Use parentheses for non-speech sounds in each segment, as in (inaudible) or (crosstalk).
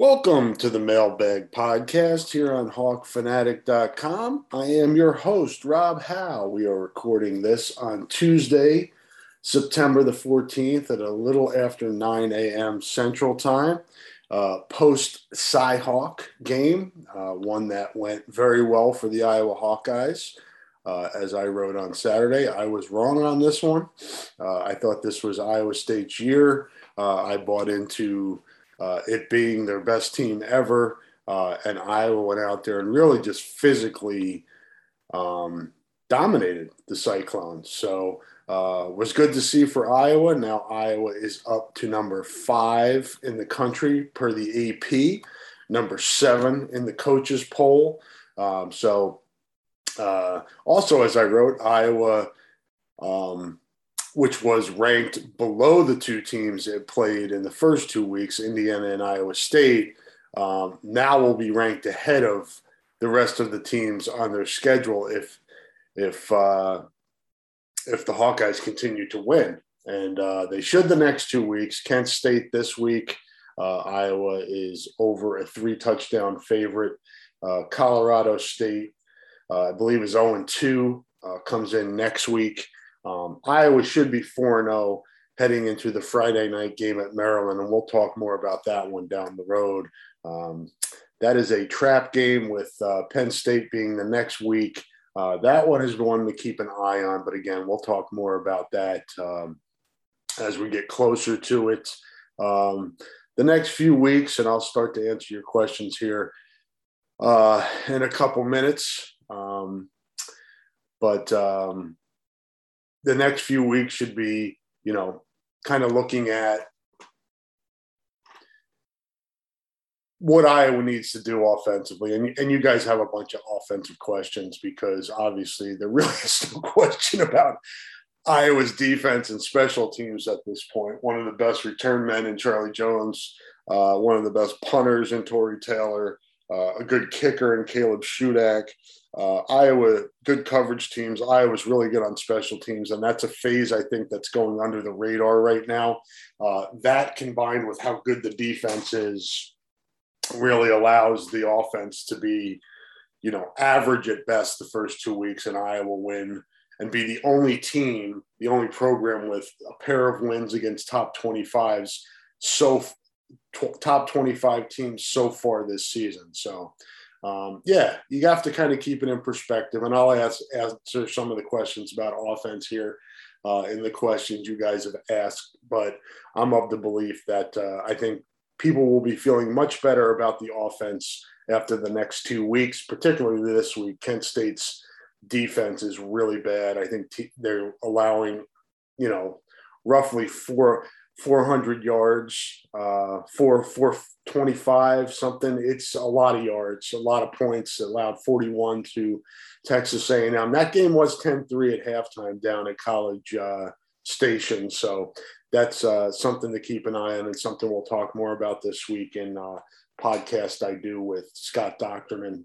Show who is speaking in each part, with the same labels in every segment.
Speaker 1: Welcome to the Mailbag Podcast here on HawkFanatic.com. I am your host, Rob Howe. We are recording this on Tuesday, September the 14th at a little after 9 a.m. Central Time. Uh, Post Cyhawk game, uh, one that went very well for the Iowa Hawkeyes. Uh, as I wrote on Saturday, I was wrong on this one. Uh, I thought this was Iowa State's year. Uh, I bought into uh, it being their best team ever. Uh, and Iowa went out there and really just physically um, dominated the Cyclones. So uh, was good to see for Iowa. Now Iowa is up to number five in the country per the AP, number seven in the coaches poll. Um, so uh, also, as I wrote, Iowa um, which was ranked below the two teams it played in the first two weeks, Indiana and Iowa State, um, now will be ranked ahead of the rest of the teams on their schedule if if uh, if the Hawkeyes continue to win, and uh, they should the next two weeks. Kent State this week. Uh, Iowa is over a three touchdown favorite. Uh, Colorado State, uh, I believe, is 0 2, uh, comes in next week. Um, Iowa should be 4 0 heading into the Friday night game at Maryland, and we'll talk more about that one down the road. Um, that is a trap game with uh, Penn State being the next week. Uh, that one is one to keep an eye on, but again, we'll talk more about that um, as we get closer to it. Um, the next few weeks, and I'll start to answer your questions here uh, in a couple minutes. Um, but um, the next few weeks should be, you know, kind of looking at what Iowa needs to do offensively. And, and you guys have a bunch of offensive questions because obviously there really is no (laughs) question about Iowa's defense and special teams at this point. One of the best return men in Charlie Jones, uh, one of the best punters in Tory Taylor, uh, a good kicker in Caleb Shudak. Uh, Iowa, good coverage teams. Iowa's really good on special teams, and that's a phase I think that's going under the radar right now. Uh, that combined with how good the defense is really allows the offense to be, you know, average at best the first two weeks, and Iowa win and be the only team, the only program with a pair of wins against top 25s so top 25 teams so far this season. So, um, yeah, you have to kind of keep it in perspective. And I'll ask, answer some of the questions about offense here uh, in the questions you guys have asked. But I'm of the belief that uh, I think people will be feeling much better about the offense after the next two weeks, particularly this week. Kent State's defense is really bad. I think t- they're allowing, you know, roughly four 400 yards, uh, four, 425 something. It's a lot of yards, a lot of points. Allowed 41 to Texas A&M. That game was 10-3 at halftime down at College uh, Station. So that's uh, something to keep an eye on and something we'll talk more about this week in uh, podcast I do with Scott Dochterman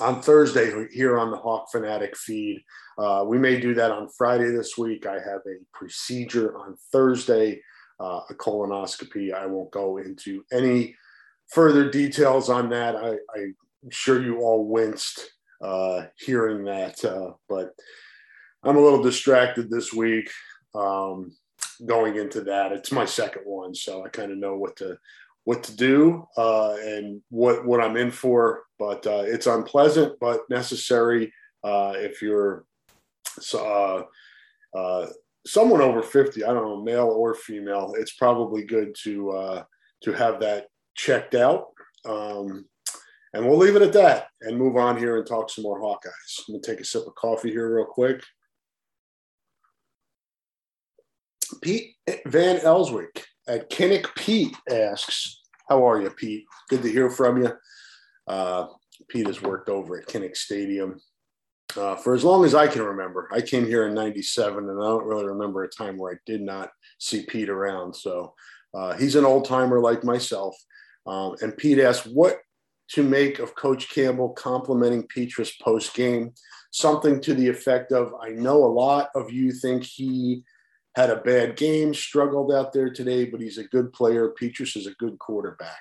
Speaker 1: on Thursday here on the Hawk Fanatic feed. Uh, we may do that on Friday this week. I have a procedure on Thursday uh, a colonoscopy. I won't go into any further details on that. I, I'm sure you all winced uh, hearing that, uh, but I'm a little distracted this week um, going into that. It's my second one, so I kind of know what to what to do uh, and what what I'm in for. But uh, it's unpleasant, but necessary uh, if you're uh, someone over 50. I don't know, male or female. It's probably good to uh, to have that checked out. Um, and we'll leave it at that and move on here and talk some more Hawkeyes. I'm gonna take a sip of coffee here real quick. Pete Van Elswick at Kinnick Pete asks, How are you, Pete? Good to hear from you. Uh, Pete has worked over at Kinnick Stadium uh, for as long as I can remember. I came here in 97 and I don't really remember a time where I did not see Pete around. So uh, he's an old timer like myself. Um, and Pete asked, What to make of Coach Campbell complimenting Petras post game? Something to the effect of, I know a lot of you think he had a bad game, struggled out there today, but he's a good player. Petras is a good quarterback.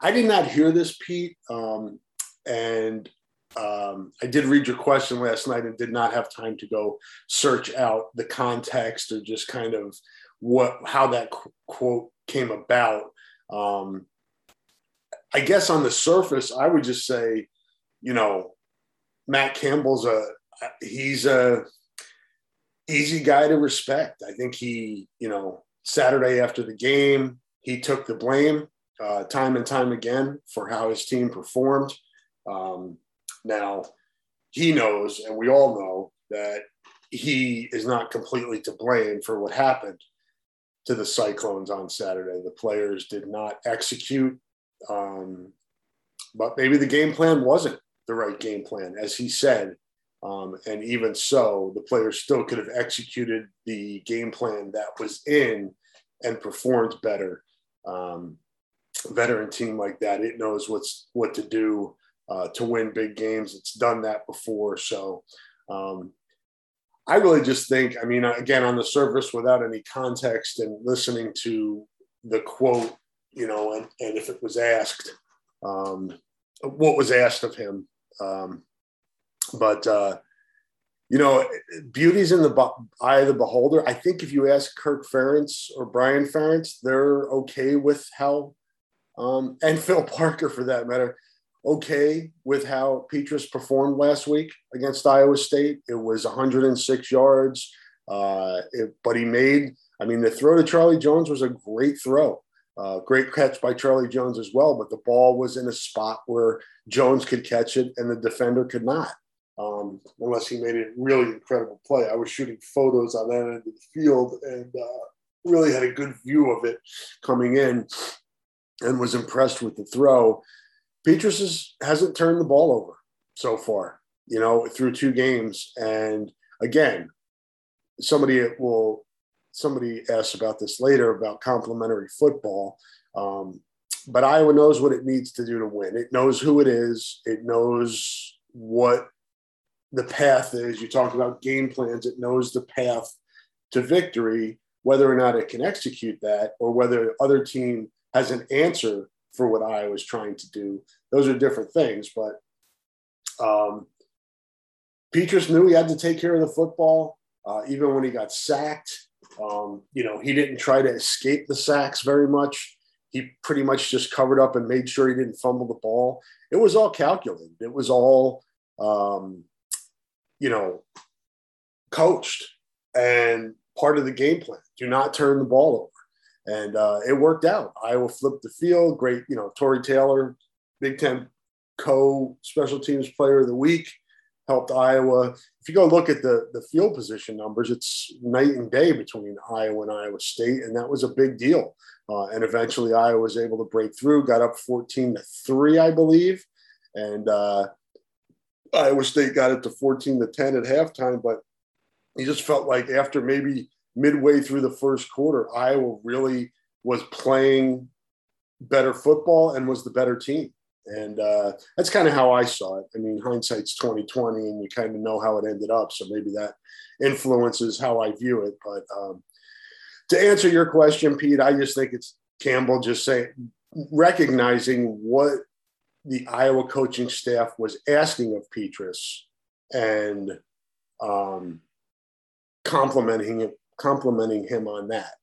Speaker 1: I did not hear this, Pete. Um, and um, I did read your question last night and did not have time to go search out the context or just kind of what how that qu- quote came about. Um, I guess on the surface, I would just say, you know, Matt Campbell's a he's a easy guy to respect. I think he, you know, Saturday after the game, he took the blame uh, time and time again for how his team performed. Um, now, he knows, and we all know, that he is not completely to blame for what happened to the Cyclones on Saturday. The players did not execute, um, but maybe the game plan wasn't the right game plan, as he said. Um, and even so, the players still could have executed the game plan that was in and performed better. Um, veteran team like that, it knows what's what to do uh, to win big games. It's done that before, so um, I really just think. I mean, again, on the surface, without any context and listening to the quote, you know, and, and if it was asked, um, what was asked of him. Um, but uh, you know, beauty's in the eye of the beholder. I think if you ask Kirk Ferentz or Brian Ferentz, they're okay with how, um, and Phil Parker for that matter, okay with how Petras performed last week against Iowa State. It was 106 yards, uh, it, but he made. I mean, the throw to Charlie Jones was a great throw. Uh, great catch by Charlie Jones as well, but the ball was in a spot where Jones could catch it and the defender could not um, unless he made a really incredible play. I was shooting photos on that end of the field and uh, really had a good view of it coming in and was impressed with the throw. Petras is, hasn't turned the ball over so far, you know, through two games. And again, somebody will somebody asks about this later about complementary football. Um, but Iowa knows what it needs to do to win. It knows who it is. It knows what the path is. You talk about game plans, it knows the path to victory, whether or not it can execute that, or whether other team has an answer for what I was trying to do. Those are different things, but um, Petras knew he had to take care of the football, uh, even when he got sacked. Um, you know, he didn't try to escape the sacks very much. He pretty much just covered up and made sure he didn't fumble the ball. It was all calculated. It was all um, you know, coached and part of the game plan. Do not turn the ball over. And uh, it worked out. Iowa flipped the field. Great, you know, Tory Taylor, Big Ten co special teams player of the week, helped Iowa. If you go look at the, the field position numbers, it's night and day between Iowa and Iowa State. And that was a big deal. Uh, and eventually Iowa was able to break through, got up 14 to 3, I believe. And uh, Iowa State got it to 14 to 10 at halftime, but he just felt like after maybe midway through the first quarter, Iowa really was playing better football and was the better team. And uh, that's kind of how I saw it. I mean, hindsight's 2020, and you kind of know how it ended up. So maybe that influences how I view it. But um, to answer your question, Pete, I just think it's Campbell just saying, recognizing what the Iowa coaching staff was asking of Petras and um, complimenting him, complimenting him on that.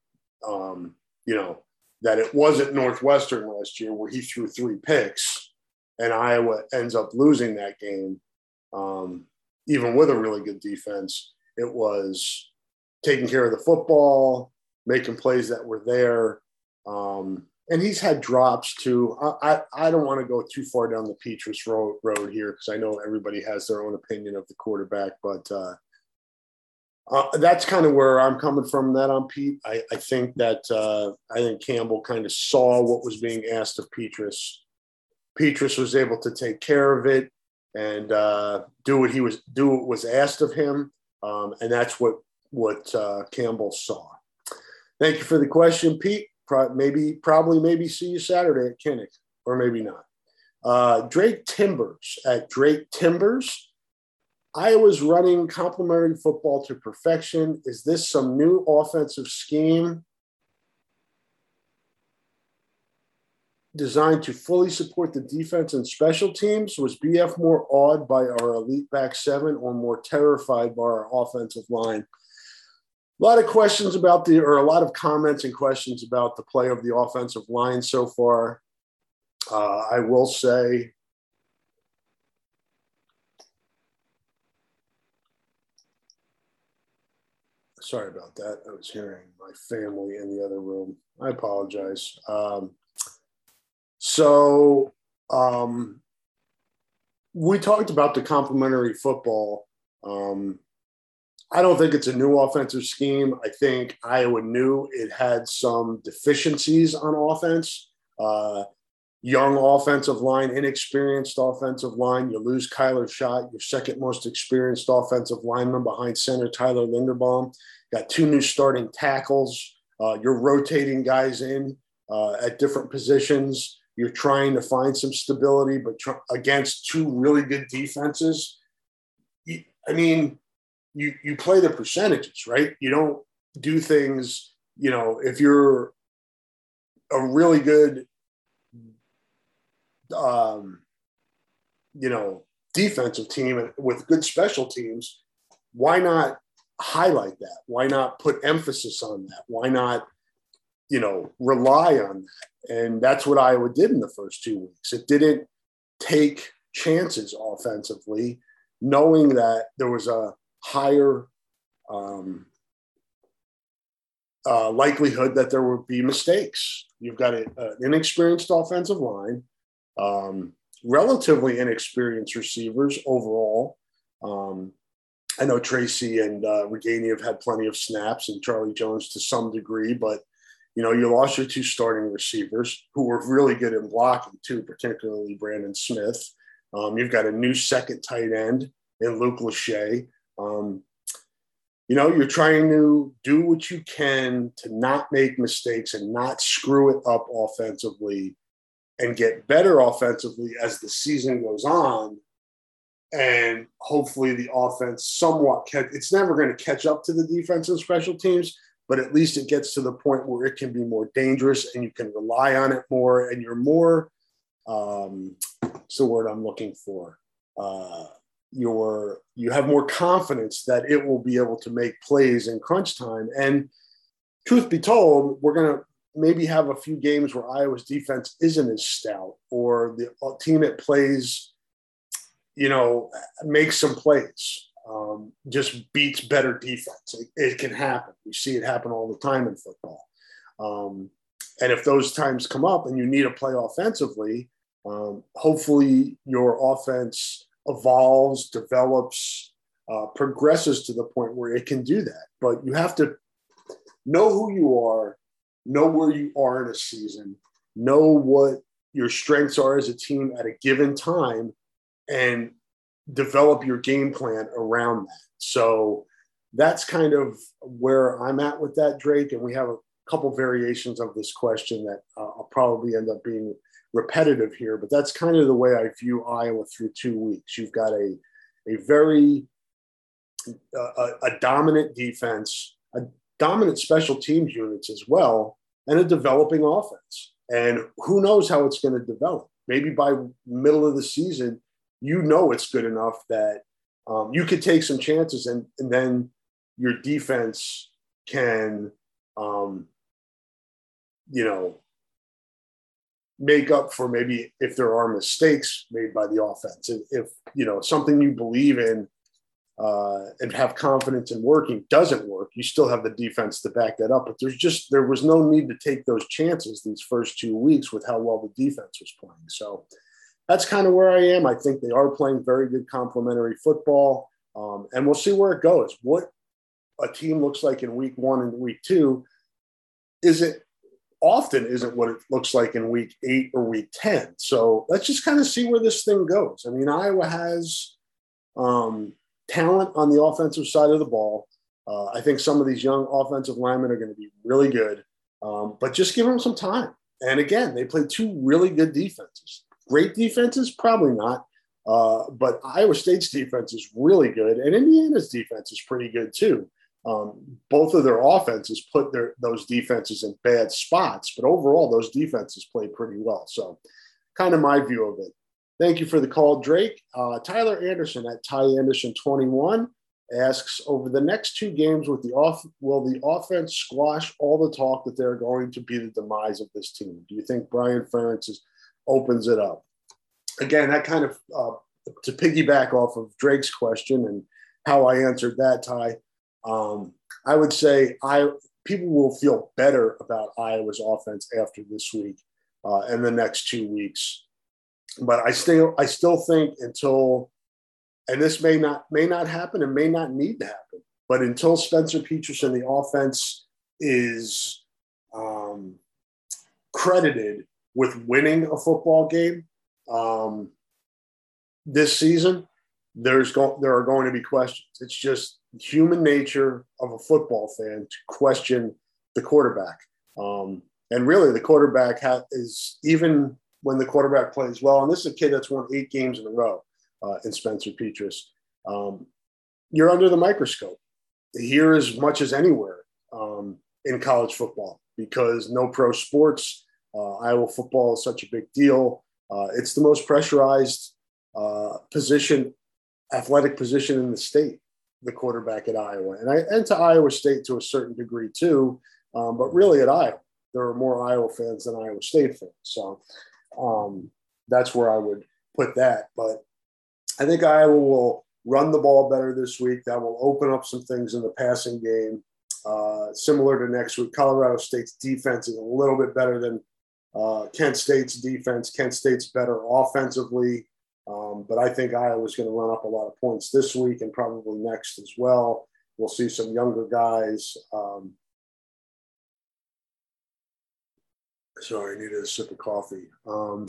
Speaker 1: Um, you know that it wasn't Northwestern last year where he threw three picks, and Iowa ends up losing that game, um, even with a really good defense. It was taking care of the football, making plays that were there. Um, and he's had drops too. I, I, I don't want to go too far down the Petras road, road here because I know everybody has their own opinion of the quarterback, but uh, uh, that's kind of where I'm coming from. That on Pete, I, I think that uh, I think Campbell kind of saw what was being asked of Petras. Petras was able to take care of it and uh, do what he was do what was asked of him, um, and that's what what uh, Campbell saw. Thank you for the question, Pete. Pro- maybe, probably, maybe see you Saturday at Kinnick, or maybe not. Uh, Drake Timbers at Drake Timbers. Iowa's running complementary football to perfection. Is this some new offensive scheme designed to fully support the defense and special teams? Was BF more awed by our elite back seven or more terrified by our offensive line? a lot of questions about the, or a lot of comments and questions about the play of the offensive line so far. Uh, I will say, sorry about that. I was hearing my family in the other room. I apologize. Um, so, um, we talked about the complementary football. Um, I don't think it's a new offensive scheme. I think Iowa knew it had some deficiencies on offense. Uh, young offensive line, inexperienced offensive line. You lose Kyler Schott, your second most experienced offensive lineman behind center Tyler Linderbaum. Got two new starting tackles. Uh, you're rotating guys in uh, at different positions. You're trying to find some stability, but tr- against two really good defenses. I mean, you you play the percentages, right? You don't do things, you know, if you're a really good um you know, defensive team with good special teams, why not highlight that? Why not put emphasis on that? Why not, you know, rely on that? And that's what Iowa did in the first two weeks. It didn't take chances offensively, knowing that there was a higher um, uh, likelihood that there would be mistakes. You've got an inexperienced offensive line, um, relatively inexperienced receivers overall. Um, I know Tracy and uh, have had plenty of snaps, and Charlie Jones to some degree, but you know you lost your two starting receivers who were really good in blocking too, particularly Brandon Smith. Um, you've got a new second tight end in Luke Lachey. Um, you know, you're trying to do what you can to not make mistakes and not screw it up offensively and get better offensively as the season goes on. And hopefully the offense somewhat catch, it's never going to catch up to the defense and special teams, but at least it gets to the point where it can be more dangerous and you can rely on it more and you're more um, what's the word I'm looking for? Uh, your you have more confidence that it will be able to make plays in crunch time. And truth be told, we're going to maybe have a few games where Iowa's defense isn't as stout, or the team it plays, you know, makes some plays, um, just beats better defense. It, it, can happen. We see it happen all the time in football. Um, and if those times come up and you need to play offensively, um, hopefully your offense evolves, develops, uh, progresses to the point where it can do that. But you have to know who you are, know where you are in a season, know what your strengths are as a team at a given time, and develop your game plan around that. So that's kind of where I'm at with that, Drake. And we have a couple variations of this question that uh, I'll probably end up being repetitive here, but that's kind of the way I view Iowa through two weeks. You've got a a very uh, a, dominant defense, a dominant special teams units as well, and a developing offense. And who knows how it's going to develop? Maybe by middle of the season, you know it's good enough that um, you could take some chances and, and then your defense can, um, you know, make up for maybe if there are mistakes made by the offense. If, if you know something you believe in uh, and have confidence in working doesn't work, you still have the defense to back that up. But there's just there was no need to take those chances these first two weeks with how well the defense was playing. So that's kind of where I am. I think they are playing very good complementary football, um, and we'll see where it goes. What a team looks like in week one and week two is it often isn't what it looks like in week eight or week 10. So let's just kind of see where this thing goes. I mean, Iowa has um, talent on the offensive side of the ball. Uh, I think some of these young offensive linemen are going to be really good, um, but just give them some time. And again, they played two really good defenses. Great defenses, probably not. Uh, but Iowa State's defense is really good, and Indiana's defense is pretty good too. Um, both of their offenses put their those defenses in bad spots, but overall, those defenses played pretty well. So, kind of my view of it. Thank you for the call, Drake. Uh, Tyler Anderson at Ty Anderson 21 asks over the next two games with the off will the offense squash all the talk that they're going to be the demise of this team do you think brian ferentz is, opens it up. Again that kind of uh, to piggyback off of drake's question and how i answered that ty um, i would say i people will feel better about iowa's offense after this week uh, and the next two weeks. But I still I still think until and this may not may not happen and may not need to happen, but until Spencer Petras the offense is um, credited with winning a football game um, this season, there's go- there are going to be questions. It's just human nature of a football fan to question the quarterback. Um, and really, the quarterback ha- is even when the quarterback plays well. And this is a kid that's won eight games in a row uh, in Spencer Petras. Um, you're under the microscope here as much as anywhere um, in college football because no pro sports. Uh, Iowa football is such a big deal. Uh, it's the most pressurized uh, position, athletic position in the state, the quarterback at Iowa, and I and to Iowa State to a certain degree too. Um, but really at Iowa, there are more Iowa fans than Iowa State fans. So um, that's where I would put that. But I think Iowa will run the ball better this week. That will open up some things in the passing game. Uh, similar to next week, Colorado State's defense is a little bit better than uh, Kent State's defense. Kent State's better offensively, um, but I think Iowa's going to run up a lot of points this week and probably next as well. We'll see some younger guys. Um, Sorry, I needed a sip of coffee. Um,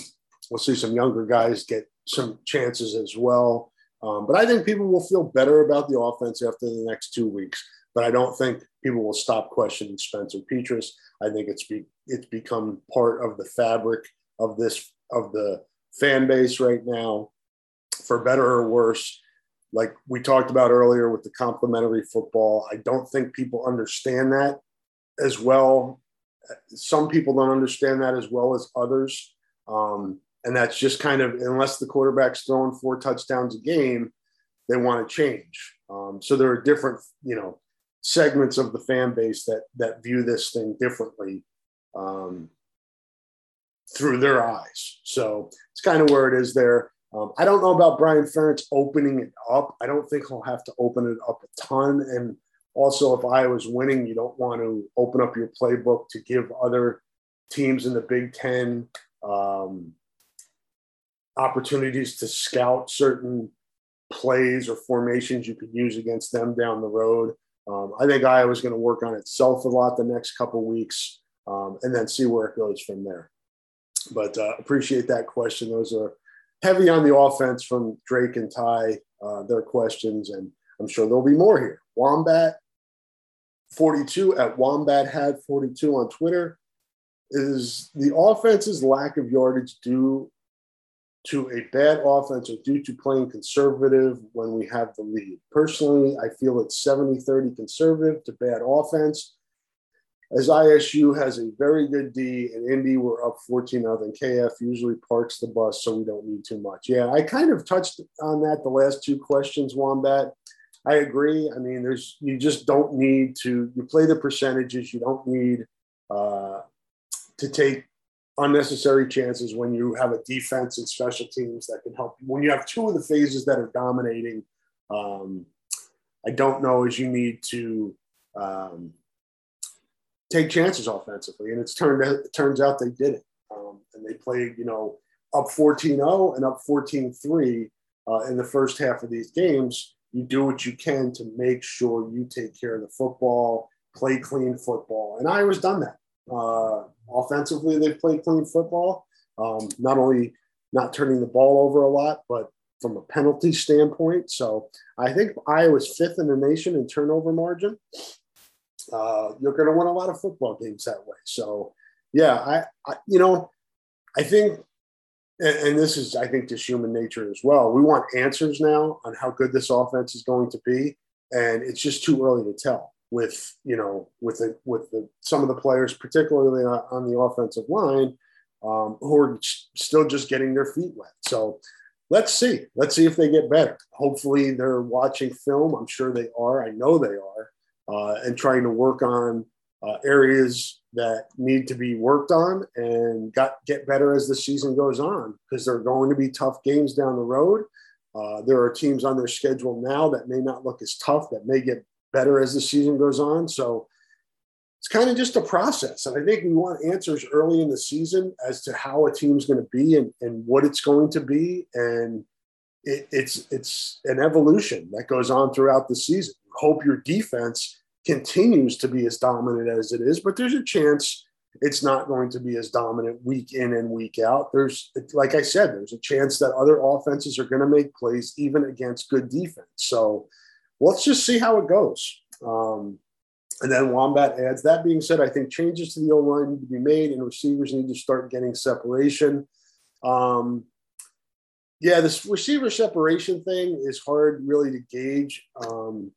Speaker 1: we'll see some younger guys get some chances as well. Um, but I think people will feel better about the offense after the next two weeks. But I don't think people will stop questioning Spencer Petras. I think it's be, it's become part of the fabric of this of the fan base right now, for better or worse. Like we talked about earlier with the complementary football, I don't think people understand that as well some people don't understand that as well as others. Um, and that's just kind of, unless the quarterback's throwing four touchdowns a game, they want to change. Um, so there are different, you know, segments of the fan base that that view this thing differently um, through their eyes. So it's kind of where it is there. Um, I don't know about Brian Ferentz opening it up. I don't think he'll have to open it up a ton. And also, if Iowa's winning, you don't want to open up your playbook to give other teams in the Big Ten um, opportunities to scout certain plays or formations you could use against them down the road. Um, I think Iowa's going to work on itself a lot the next couple weeks um, and then see where it goes from there. But uh, appreciate that question. Those are heavy on the offense from Drake and Ty, uh, their questions, and I'm sure there'll be more here. Wombat 42 at Wombat had 42 on Twitter. Is the offense's lack of yardage due to a bad offense or due to playing conservative when we have the lead? Personally, I feel it's 70 30 conservative to bad offense. as ISU has a very good D and Indy we're up 14 nothing. KF usually parks the bus, so we don't need too much. Yeah, I kind of touched on that the last two questions, Wombat. I agree. I mean, there's you just don't need to you play the percentages. You don't need uh, to take unnecessary chances when you have a defense and special teams that can help you. When you have two of the phases that are dominating, um, I don't know as you need to um, take chances offensively. And it's turned it turns out they did it. Um, and they played, you know, up 14-0 and up 14-3 uh, in the first half of these games. You do what you can to make sure you take care of the football, play clean football. And Iowa's done that. Uh, offensively, they've played clean football. Um, not only not turning the ball over a lot, but from a penalty standpoint. So I think Iowa's fifth in the nation in turnover margin. Uh, you're going to win a lot of football games that way. So, yeah, I, I you know, I think, and, and, this is, I think, just human nature as well. We want answers now on how good this offense is going to be, and it's just too early to tell. With you know, with the with the some of the players, particularly on the offensive line, um, who are still just getting their feet wet. So let's see. Let's see if they get better. Hopefully, they're watching film. I'm sure they are. I know they are uh, and trying to work on uh, areas that need to be worked on and got get better as the season goes on because there are going to be tough games down the road. Uh, there are teams on their schedule now that may not look as tough that may get better as the season goes on. So it's kind of just a process. And I think we want answers early in the season as to how a team's going to be and, and what it's going to be. And it, it's it's an evolution that goes on throughout the season. Hope your defense continues to be as dominant as it is, but there's a chance it's not going to be as dominant week in and week out. There's, like I said, there's a chance that other offenses are going to make plays even against good defense. So let's just see how it goes. Um, and then Wombat adds, that being said, I think changes to the O line need to be made and receivers need to start getting separation. Um, yeah, this receiver separation thing is hard really to gauge. Um,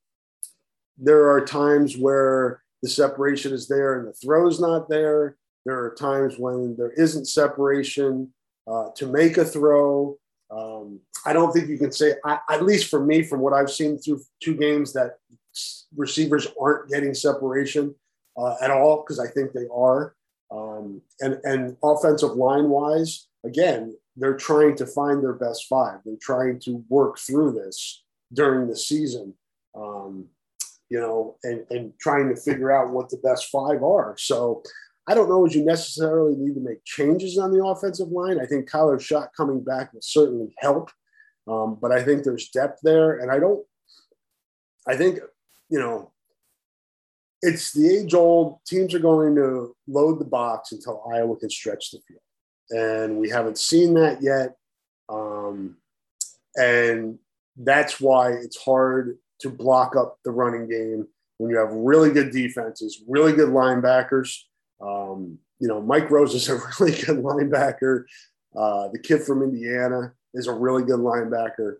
Speaker 1: there are times where the separation is there and the throw's not there. There are times when there isn't separation uh, to make a throw. Um, I don't think you can say, I, at least for me, from what I've seen through two games, that receivers aren't getting separation uh, at all because I think they are. Um, and and offensive line wise, again, they're trying to find their best five. They're trying to work through this during the season, um, you know, and, and trying to figure out what the best five are. So I don't know if you necessarily need to make changes on the offensive line. I think Kyler Schott coming back will certainly help. Um, but I think there's depth there. And I don't, I think, you know, it's the age old teams are going to load the box until Iowa can stretch the field and we haven't seen that yet. Um, and that's why it's hard to block up the running game when you have really good defenses, really good linebackers. Um, you know, Mike Rose is a (laughs) really good linebacker. Uh, the kid from Indiana is a really good linebacker.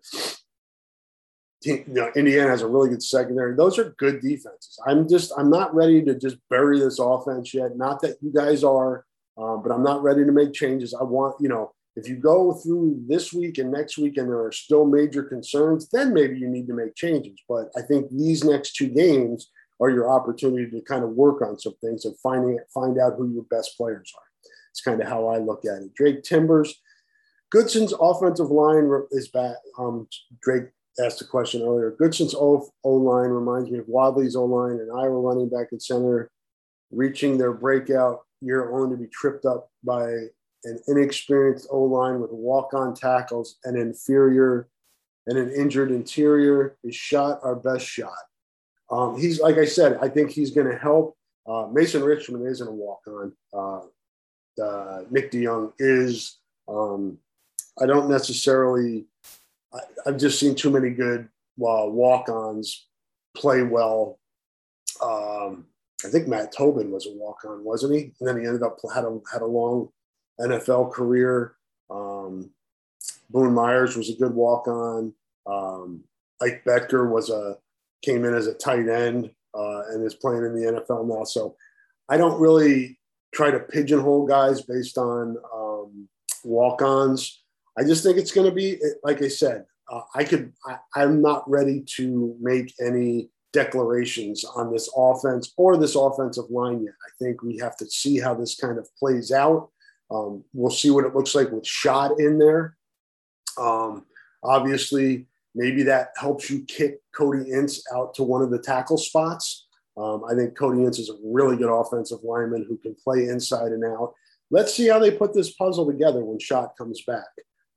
Speaker 1: You know, Indiana has a really good secondary. Those are good defenses. I'm just, I'm not ready to just bury this offense yet. Not that you guys are. Um, but I'm not ready to make changes. I want, you know, if you go through this week and next week and there are still major concerns, then maybe you need to make changes. But I think these next two games are your opportunity to kind of work on some things and finding find out who your best players are. It's kind of how I look at it. Drake Timbers, Goodson's offensive line is back. Um, Drake asked a question earlier. Goodson's O line reminds me of Wadley's O line and Iowa running back and center reaching their breakout year only to be tripped up by an inexperienced O line with walk on tackles, an inferior and an injured interior. Is Schott our best shot. Um, he's like I said, I think he's going to help. Uh, Mason Richman isn't a walk on. Uh, uh, Nick DeJong is. Um, I don't necessarily. I, have just seen too many good uh, walk ons play well. Um, I think Matt Tobin was a walk on, wasn't he? And then he ended up had a had a long NFL career. Um, Boone Myers was a good walk on. Um, Ike Boettger was a came in as a tight end uh, and is playing in the NFL now. So I don't really try to pigeonhole guys based on um, walk-ons. I just think it's going to be, like I said, uh, I could. I, I'm not ready to make any declarations on this offense or this offensive line yet. I think we have to see how this kind of plays out. Um, we'll see what it looks like with Schott in there. Um, obviously, maybe that helps you kick Cody Ince out to one of the tackle spots. Um, I think Cody Ince is a really good offensive lineman who can play inside and out. Let's see how they put this puzzle together when Schott comes back,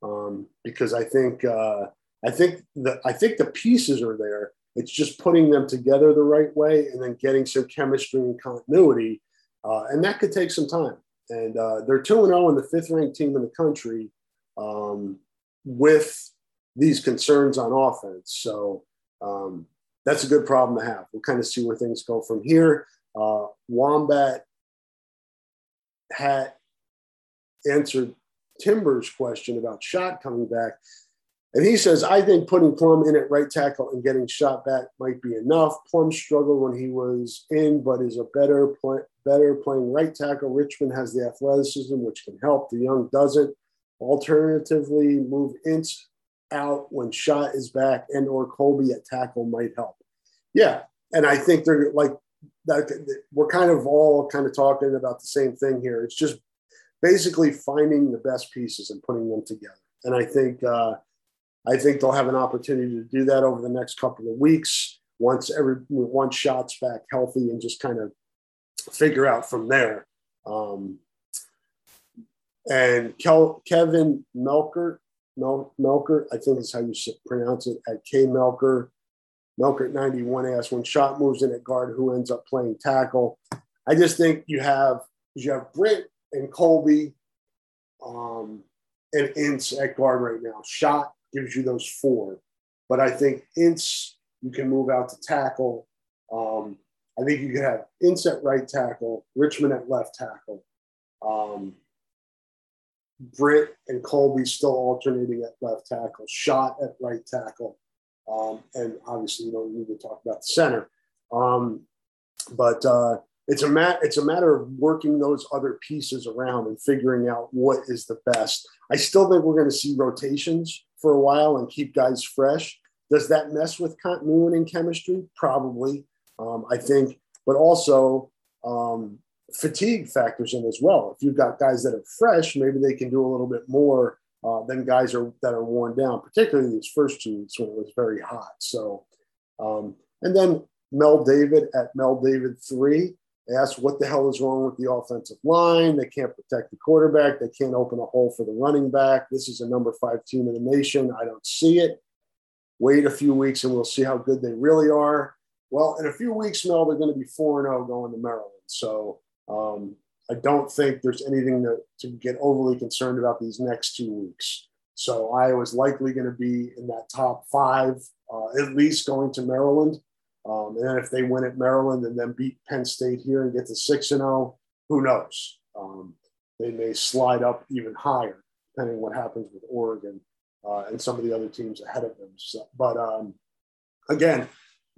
Speaker 1: um, because I think uh, I think the I think the pieces are there. It's just putting them together the right way and then getting some chemistry and continuity, uh, and that could take some time. And uh, they're two and zero oh and the fifth ranked team in the country um, with these concerns on offense. So um, that's a good problem to have. We'll kind of see where things go from here. Uh, Wombat had answered Timber's question about Schott coming back. And he says, I think putting Plumb in at right tackle and getting Schott back might be enough. Plumb struggled when he was in, but is a better play, better playing right tackle. Richman has the athleticism, which can help. The young doesn't. Alternatively, move Ince out when Schott is back and or Colby at tackle might help. Yeah, and I think they're like that. We're kind of all kind of talking about the same thing here. It's just basically finding the best pieces and putting them together. And I think uh, I think they'll have an opportunity to do that over the next couple of weeks once every once Schott's back healthy and just kind of figure out from there. Um, and Kel, Kevin Melker, Mel, Melker, I think is how you pronounce it, at K Melker. Melker 91 asks, when Schott moves in at guard, who ends up playing tackle? I just think you have you have Britt and Colby um, and Ince at guard right now. Schott gives you those four. But I think Ince, you can move out to tackle. Um, I think you could have Ince at right tackle, Richman at left tackle. Um, Britt and Colby still alternating at left tackle, Schott at right tackle. Um, and obviously, you don't need to talk about the center. Um, but uh, it's a mat it's a matter of working those other pieces around and figuring out what is the best. I still think we're going to see rotations for a while and keep guys fresh. Does that mess with continuity and chemistry? Probably. Um, I think, but also um, fatigue factors in as well. If you've got guys that are fresh, maybe they can do a little bit more uh, than guys are that are worn down, particularly these first two weeks when it was very hot. So, um, and then Mel David at Mel David three asked what the hell is wrong with the offensive line. They can't protect the quarterback. They can't open a hole for the running back. This is a number five team in the nation. I don't see it. Wait a few weeks and we'll see how good they really are. Well, in a few weeks, Mel, they're going to be 4 0 going to Maryland. So um, I don't think there's anything to, to get overly concerned about these next two weeks. So Iowa's likely going to be in that top five, uh, at least going to Maryland. Um, and then if they win at Maryland and then beat Penn State here and get to six and zero, oh, who knows? Um, they may slide up even higher, depending what happens with Oregon uh, and some of the other teams ahead of them. So, but um, again,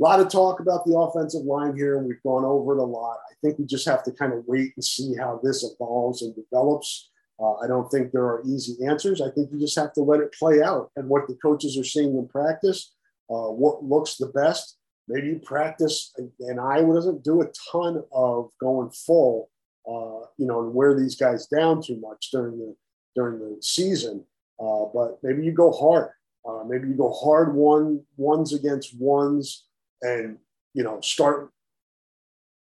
Speaker 1: a lot of talk about the offensive line here, and we've gone over it a lot. I think we just have to kind of wait and see how this evolves and develops. Uh, I don't think there are easy answers. I think you just have to let it play out and what the coaches are seeing in practice, uh, what looks the best maybe you practice. And Iowa doesn't do a ton of going full, uh, you know, and wear these guys down too much during the during the season. Uh, but maybe you go hard. Uh, maybe you go hard one ones against ones, and you know start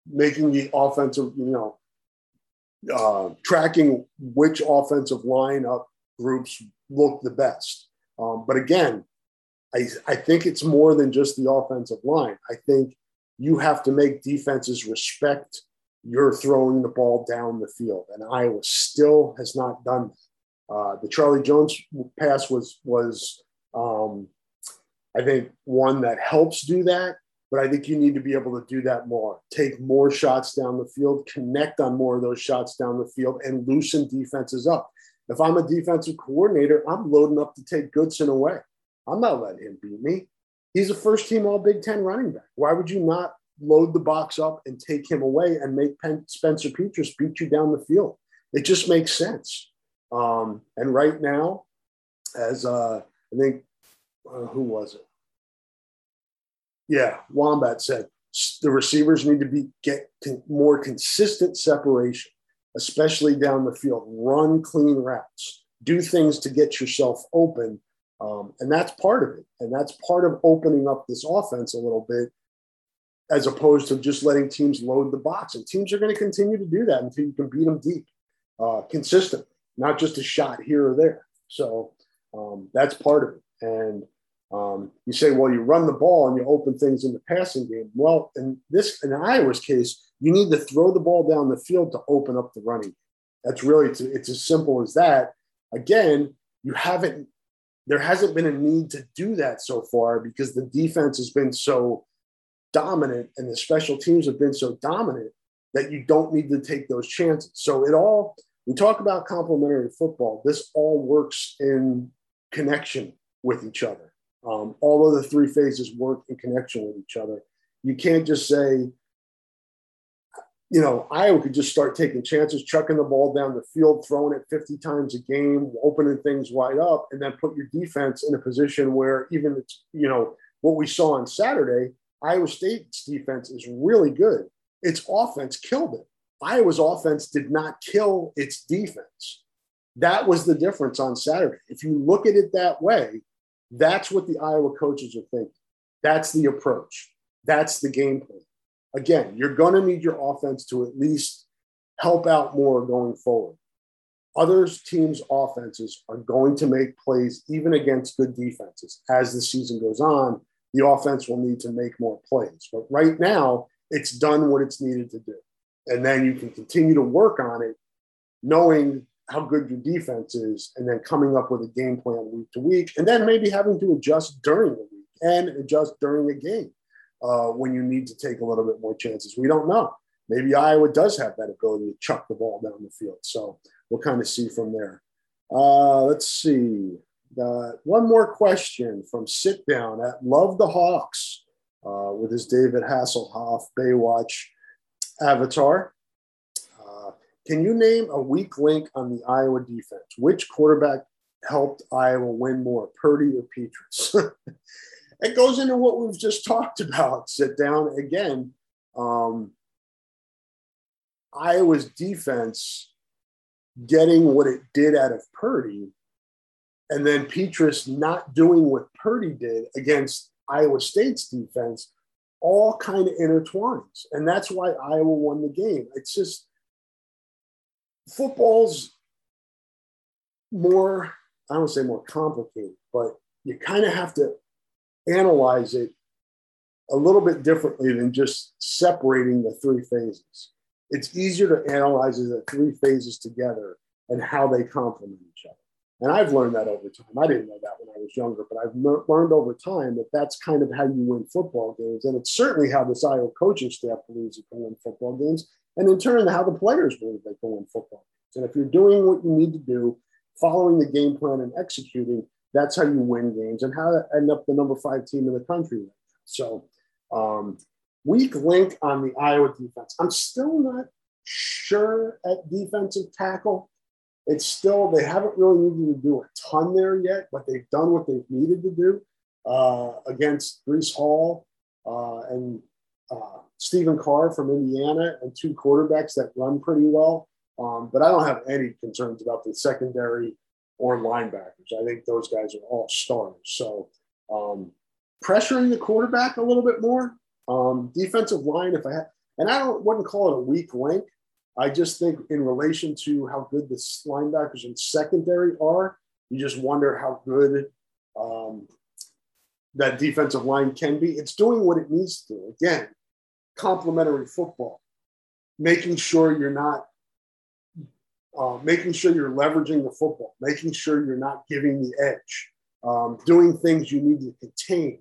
Speaker 1: making the offensive, you know, uh, tracking which offensive lineup groups look the best. Um, but again, I, I think it's more than just the offensive line. I think you have to make defenses respect you're throwing the ball down the field, and Iowa still has not done that. Uh, the Charlie Jones pass was was um, I think one that helps do that, but I think you need to be able to do that more. Take more shots down the field, connect on more of those shots down the field, and loosen defenses up. If I'm a defensive coordinator, I'm loading up to take Goodson away. I'm not letting him beat me. He's a first team All Big Ten running back. Why would you not load the box up and take him away and make Pen- Spencer Petras beat you down the field. It just makes sense. Um, and right now, as uh, I think, uh, who was it? Yeah, Wombat said the receivers need to be get more consistent separation, especially down the field. Run clean routes, do things to get yourself open, um, and that's part of it. And that's part of opening up this offense a little bit, as opposed to just letting teams load the box. And teams are going to continue to do that until you can beat them deep, uh, consistently, not just a shot here or there. So um, that's part of it. And um, you say, well, you run the ball and you open things in the passing game. Well, in this, in Iowa's case, you need to throw the ball down the field to open up the running. That's really, it's, it's as simple as that. Again, you haven't, there hasn't been a need to do that so far because the defense has been so dominant and the special teams have been so dominant that you don't need to take those chances. So it all, we talk about complementary football. This all works in connection with each other. Um, all of the three phases work in connection with each other. You can't just say, you know, Iowa could just start taking chances, chucking the ball down the field, throwing it 50 times a game, opening things wide up, and then put your defense in a position where even it's, you know, what we saw on Saturday, Iowa State's defense is really good. Its offense killed it. Iowa's offense did not kill its defense. That was the difference on Saturday. If you look at it that way, that's what the Iowa coaches are thinking. That's the approach. That's the game plan. Again, you're going to need your offense to at least help out more going forward. Other teams' offenses are going to make plays even against good defenses. As the season goes on, the offense will need to make more plays. But right now, it's done what it's needed to do. And then you can continue to work on it, knowing how good your defense is, and then coming up with a game plan week to week, and then maybe having to adjust during the week and adjust during a game uh, when you need to take a little bit more chances. We don't know. Maybe Iowa does have that ability to chuck the ball down the field. So we'll kind of see from there. Uh, let's see. Uh, one more question from Sit Down at Love the Hawks uh, with his David Hasselhoff Baywatch avatar. Can you name a weak link on the Iowa defense? Which quarterback helped Iowa win more, Purdy or Petras? (laughs) it goes into what we've just talked about. Sit down again. Um, Iowa's defense getting what it did out of Purdy, and then Petras not doing what Purdy did against Iowa State's defense, all kind of intertwines. And that's why Iowa won the game. It's just football's more, I don't say more complicated, but you kind of have to analyze it a little bit differently than just separating the three phases. It's easier to analyze the three phases together and how they complement each other. And I've learned that over time. I didn't know that when I was younger, but I've learned over time that that's kind of how you win football games. And it's certainly how this Iowa coaching staff believes you can win football games and in turn, how the players believe they can win football games. And if you're doing what you need to do, following the game plan and executing, that's how you win games and how to end up the number five team in the country. So, um, weak link on the Iowa defense. I'm still not sure at defensive tackle. It's still, they haven't really needed to do a ton there yet, but they've done what they've needed to do uh, against Breece Hall uh, and uh, Stephen Carr from Indiana and two quarterbacks that run pretty well. Um, but I don't have any concerns about the secondary or linebackers. I think those guys are all stars. So um, pressuring the quarterback a little bit more. Um, defensive line, if I had, and I don't wouldn't call it a weak link. I just think in relation to how good the linebackers and secondary are, you just wonder how good um, that defensive line can be. It's doing what it needs to do. Again, complementary football, making sure you're not, uh, making sure you're leveraging the football, making sure you're not giving the edge, um, doing things you need to contain.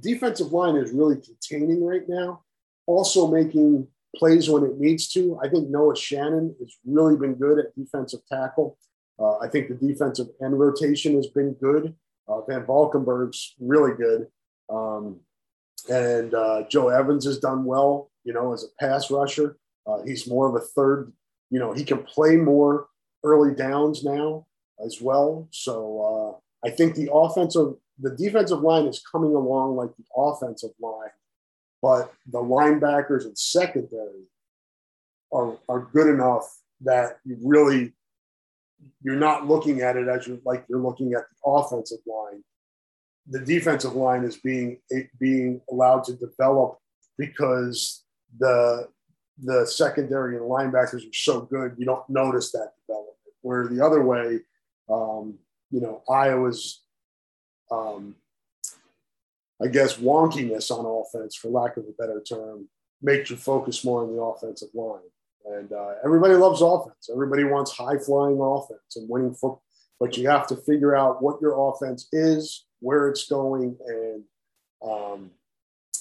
Speaker 1: Defensive line is really containing right now, also making plays when it needs to. I think Noah Shannon has really been good at defensive tackle. Uh, I think the defensive end rotation has been good. Uh, VanValkenburg's really good. Um, and uh, Joe Evans has done well, you know, as a pass rusher. Uh, he's more of a third, you know, he can play more early downs now as well. So uh, I think the offensive, the defensive line is coming along like the offensive line, but the linebackers and secondary are, are good enough that you really you're not looking at it as you're like you're looking at the offensive line. The defensive line is being being allowed to develop because the the secondary and linebackers are so good, you don't notice that development. Where the other way, um, you know, Iowa's, um, I guess, wonkiness on offense, for lack of a better term, makes you focus more on the offensive line. And uh, everybody loves offense. Everybody wants high flying offense and winning football. But you have to figure out what your offense is, where it's going, and um,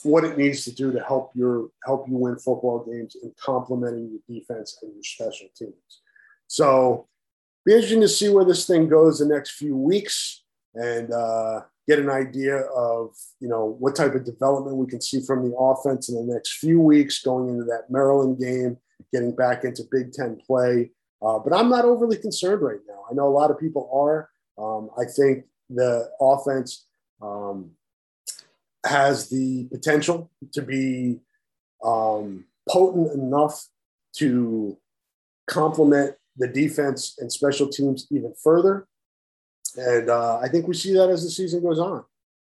Speaker 1: what it needs to do to help your help you win football games in complementing your defense and your special teams. So, be interesting to see where this thing goes the next few weeks and uh, get an idea of you know what type of development we can see from the offense in the next few weeks going into that Maryland game getting back into Big Ten play. Uh, but I'm not overly concerned right now. I know a lot of people are. Um, I think the offense um, has the potential to be um, potent enough to complement the defense and special teams even further. And uh, I think we see that as the season goes on.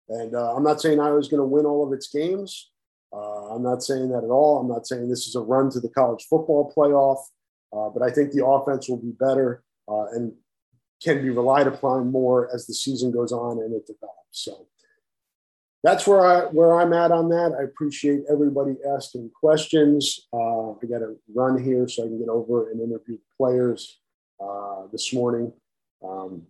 Speaker 1: And uh, I'm not saying Iowa's going to win all of its games. Uh, I'm not saying that at all. I'm not saying this is a run to the college football playoff, uh, but I think the offense will be better uh, and can be relied upon more as the season goes on and it develops. So that's where I where I'm at on that. I appreciate everybody asking questions. Uh, I got to run here so I can get over and interview the players uh, this morning. Um,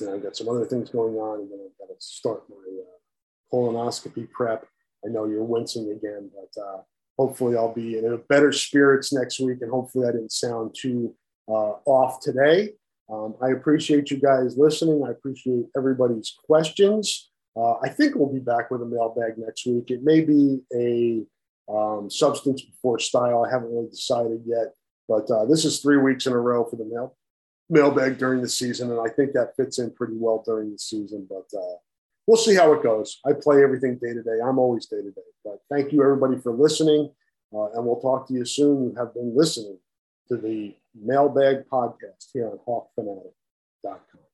Speaker 1: and I've got some other things going on, and then I've got to start my uh, colonoscopy prep. I know you're wincing again, but uh, hopefully I'll be in better spirits next week, and hopefully I didn't sound too uh, off today. Um, I appreciate you guys listening. I appreciate everybody's questions. Uh, I think we'll be back with a mailbag next week. It may be a um, substance before style. I haven't really decided yet, but uh, this is three weeks in a row for the mail mailbag during the season, and I think that fits in pretty well during the season. But uh, we'll see how it goes. I play everything day to day. I'm always day to day. But thank you, everybody, for listening. Uh, and we'll talk to you soon. You have been listening to the Mailbag Podcast here on HawkFanatic.com.